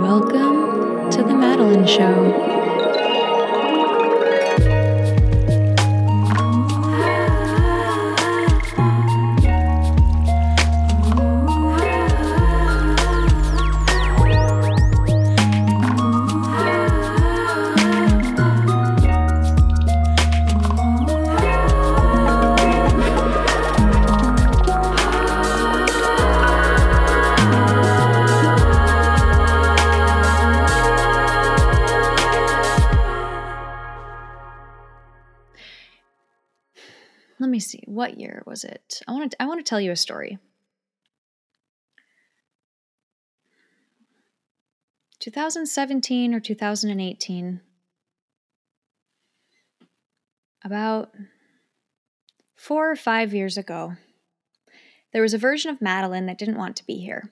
Welcome to the Madeline Show. Let me see what year was it? I want to i want to tell you a story. 2017 or 2018 about four or five years ago there was a version of madeline that didn't want to be here.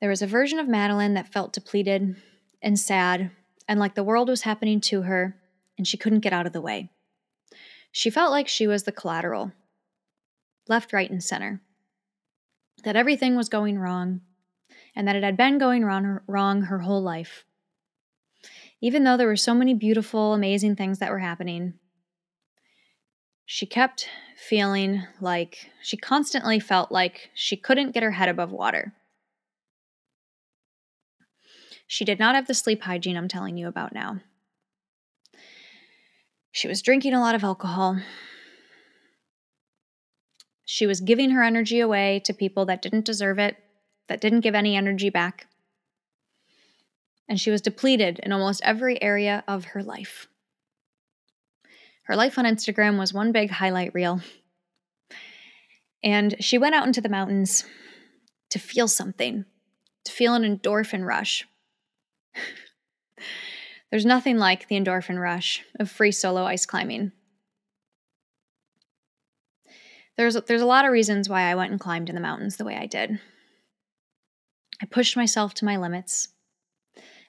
There was a version of madeline that felt depleted and sad and like the world was happening to her and she couldn't get out of the way she felt like she was the collateral, left, right, and center. That everything was going wrong, and that it had been going wrong, wrong her whole life. Even though there were so many beautiful, amazing things that were happening, she kept feeling like she constantly felt like she couldn't get her head above water. She did not have the sleep hygiene I'm telling you about now. She was drinking a lot of alcohol. She was giving her energy away to people that didn't deserve it, that didn't give any energy back. And she was depleted in almost every area of her life. Her life on Instagram was one big highlight reel. And she went out into the mountains to feel something, to feel an endorphin rush. There's nothing like the endorphin rush of free solo ice climbing. There's, there's a lot of reasons why I went and climbed in the mountains the way I did. I pushed myself to my limits.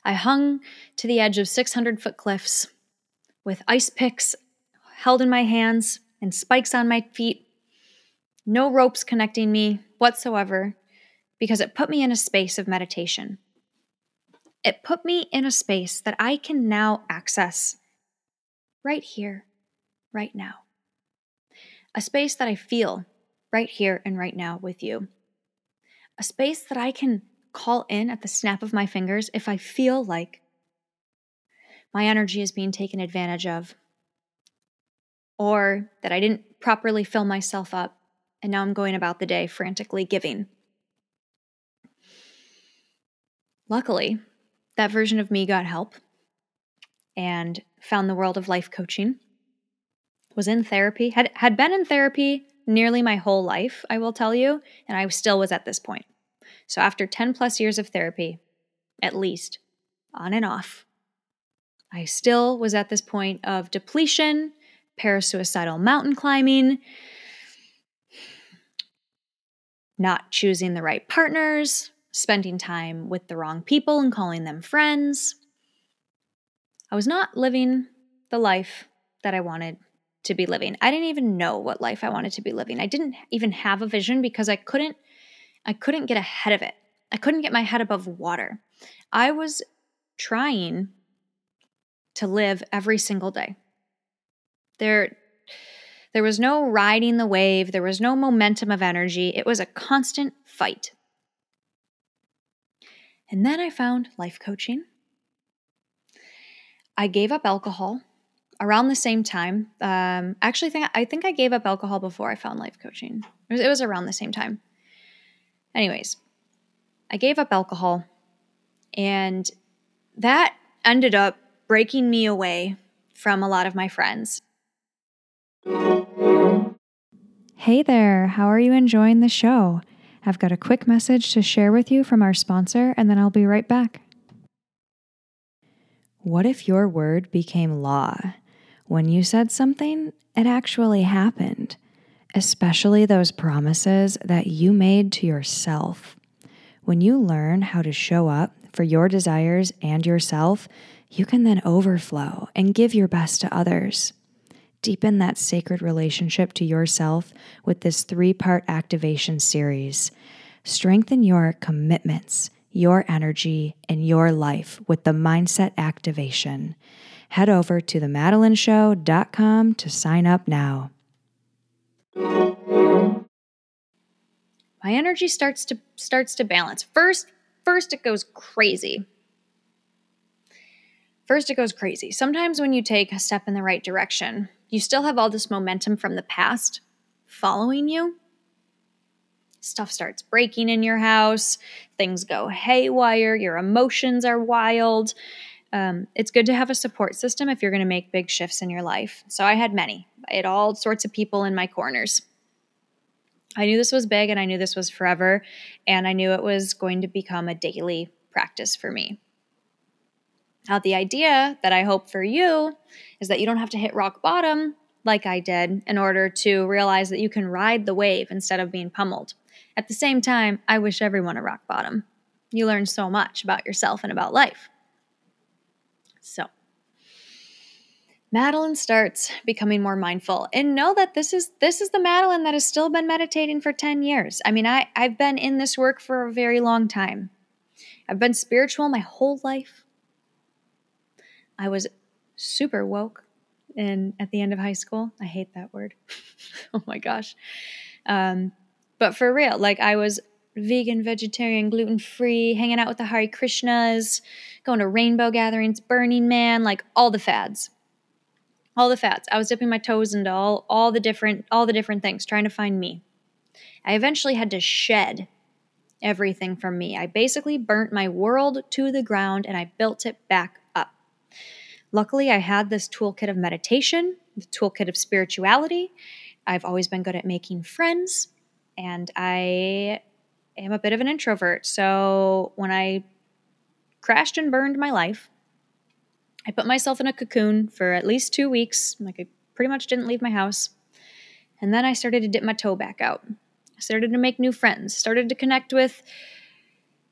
I hung to the edge of 600 foot cliffs with ice picks held in my hands and spikes on my feet, no ropes connecting me whatsoever, because it put me in a space of meditation. It put me in a space that I can now access right here, right now. A space that I feel right here and right now with you. A space that I can call in at the snap of my fingers if I feel like my energy is being taken advantage of, or that I didn't properly fill myself up and now I'm going about the day frantically giving. Luckily, that version of me got help and found the world of life coaching. Was in therapy, had had been in therapy nearly my whole life, I will tell you, and I still was at this point. So after 10 plus years of therapy, at least, on and off, I still was at this point of depletion, parasuicidal mountain climbing, not choosing the right partners, spending time with the wrong people and calling them friends. I was not living the life that I wanted to be living. I didn't even know what life I wanted to be living. I didn't even have a vision because I couldn't I couldn't get ahead of it. I couldn't get my head above water. I was trying to live every single day. There there was no riding the wave, there was no momentum of energy. It was a constant fight. And then I found life coaching. I gave up alcohol around the same time. Um, actually, think I think I gave up alcohol before I found life coaching. It was, it was around the same time. Anyways, I gave up alcohol, and that ended up breaking me away from a lot of my friends. Hey there, how are you enjoying the show? I've got a quick message to share with you from our sponsor, and then I'll be right back. What if your word became law? When you said something, it actually happened, especially those promises that you made to yourself. When you learn how to show up for your desires and yourself, you can then overflow and give your best to others. Deepen that sacred relationship to yourself with this three part activation series. Strengthen your commitments, your energy, and your life with the mindset activation. Head over to themadelineshow.com to sign up now. My energy starts to starts to balance. First, first it goes crazy. First it goes crazy. Sometimes when you take a step in the right direction, you still have all this momentum from the past following you. Stuff starts breaking in your house, things go haywire, your emotions are wild. Um, it's good to have a support system if you're going to make big shifts in your life. So I had many. I had all sorts of people in my corners. I knew this was big and I knew this was forever, and I knew it was going to become a daily practice for me. Now, the idea that I hope for you is that you don't have to hit rock bottom like I did in order to realize that you can ride the wave instead of being pummeled. At the same time, I wish everyone a rock bottom. You learn so much about yourself and about life. So, Madeline starts becoming more mindful and know that this is this is the Madeline that has still been meditating for 10 years. I mean, I, I've been in this work for a very long time. I've been spiritual my whole life. I was super woke and at the end of high school. I hate that word. oh my gosh. Um, but for real, like I was vegan, vegetarian, gluten free, hanging out with the Hare Krishnas, going to rainbow gatherings, Burning Man, like all the fads. All the fads. I was dipping my toes into all, all the different all the different things, trying to find me. I eventually had to shed everything from me. I basically burnt my world to the ground and I built it back Luckily, I had this toolkit of meditation, the toolkit of spirituality. I've always been good at making friends, and I am a bit of an introvert. So when I crashed and burned my life, I put myself in a cocoon for at least two weeks. Like I pretty much didn't leave my house. And then I started to dip my toe back out. I started to make new friends, started to connect with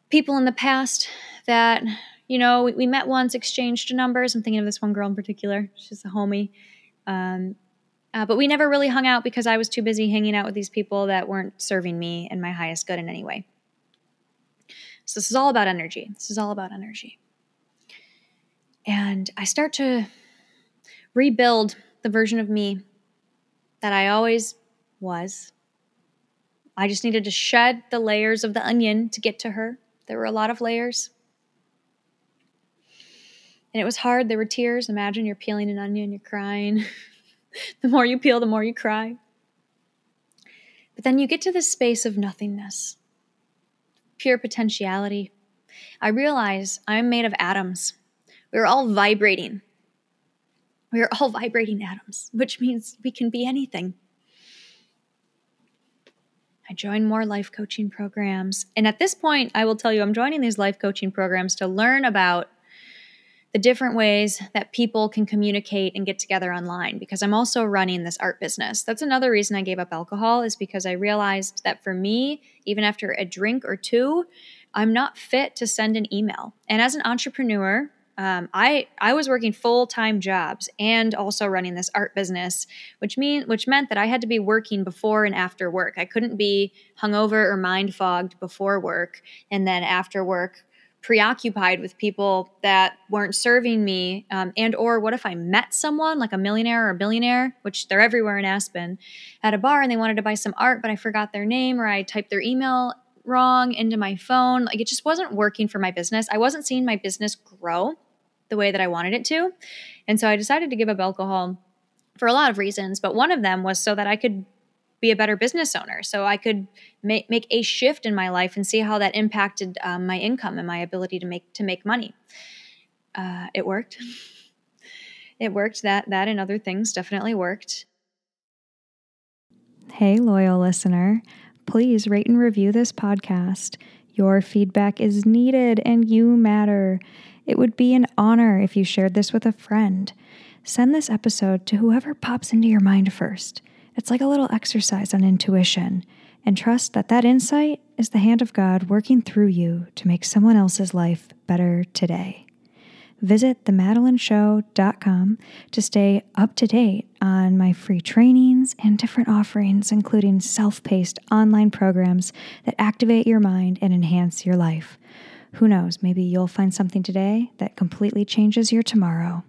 people in the past that you know, we, we, met once, exchanged numbers. I'm thinking of this one girl in particular. She's a homie. Um, uh, but we never really hung out because I was too busy hanging out with these people that weren't serving me and my highest good in any way. So this is all about energy. This is all about energy. And I start to rebuild the version of me that I always was. I just needed to shed the layers of the onion to get to her. There were a lot of layers. And it was hard. There were tears. Imagine you're peeling an onion, you're crying. the more you peel, the more you cry. But then you get to this space of nothingness, pure potentiality. I realize I'm made of atoms. We're all vibrating. We are all vibrating atoms, which means we can be anything. I join more life coaching programs. And at this point, I will tell you, I'm joining these life coaching programs to learn about the different ways that people can communicate and get together online because I'm also running this art business. That's another reason I gave up alcohol is because I realized that for me, even after a drink or two, I'm not fit to send an email. And as an entrepreneur, um, I I was working full time jobs and also running this art business, which mean which meant that I had to be working before and after work. I couldn't be hungover or mind fogged before work and then after work preoccupied with people that weren't serving me um, and or what if i met someone like a millionaire or a billionaire which they're everywhere in aspen at a bar and they wanted to buy some art but i forgot their name or i typed their email wrong into my phone. Like it just wasn't working for my business. I wasn't seeing my business grow the way that i wanted it to. And so i decided to give up alcohol for a lot of reasons but one of them was so that i could be a better business owner. So i could make, make a shift in my life and see how that impacted um, my income and my ability to make to make money. Uh, it worked. It worked. That that and other things definitely worked. Hey loyal listener. Please rate and review this podcast. Your feedback is needed and you matter. It would be an honor if you shared this with a friend. Send this episode to whoever pops into your mind first it's like a little exercise on intuition, and trust that that insight is the hand of God working through you to make someone else's life better today. Visit themadelineshow.com to stay up to date on my free trainings and different offerings, including self paced online programs that activate your mind and enhance your life. Who knows, maybe you'll find something today that completely changes your tomorrow.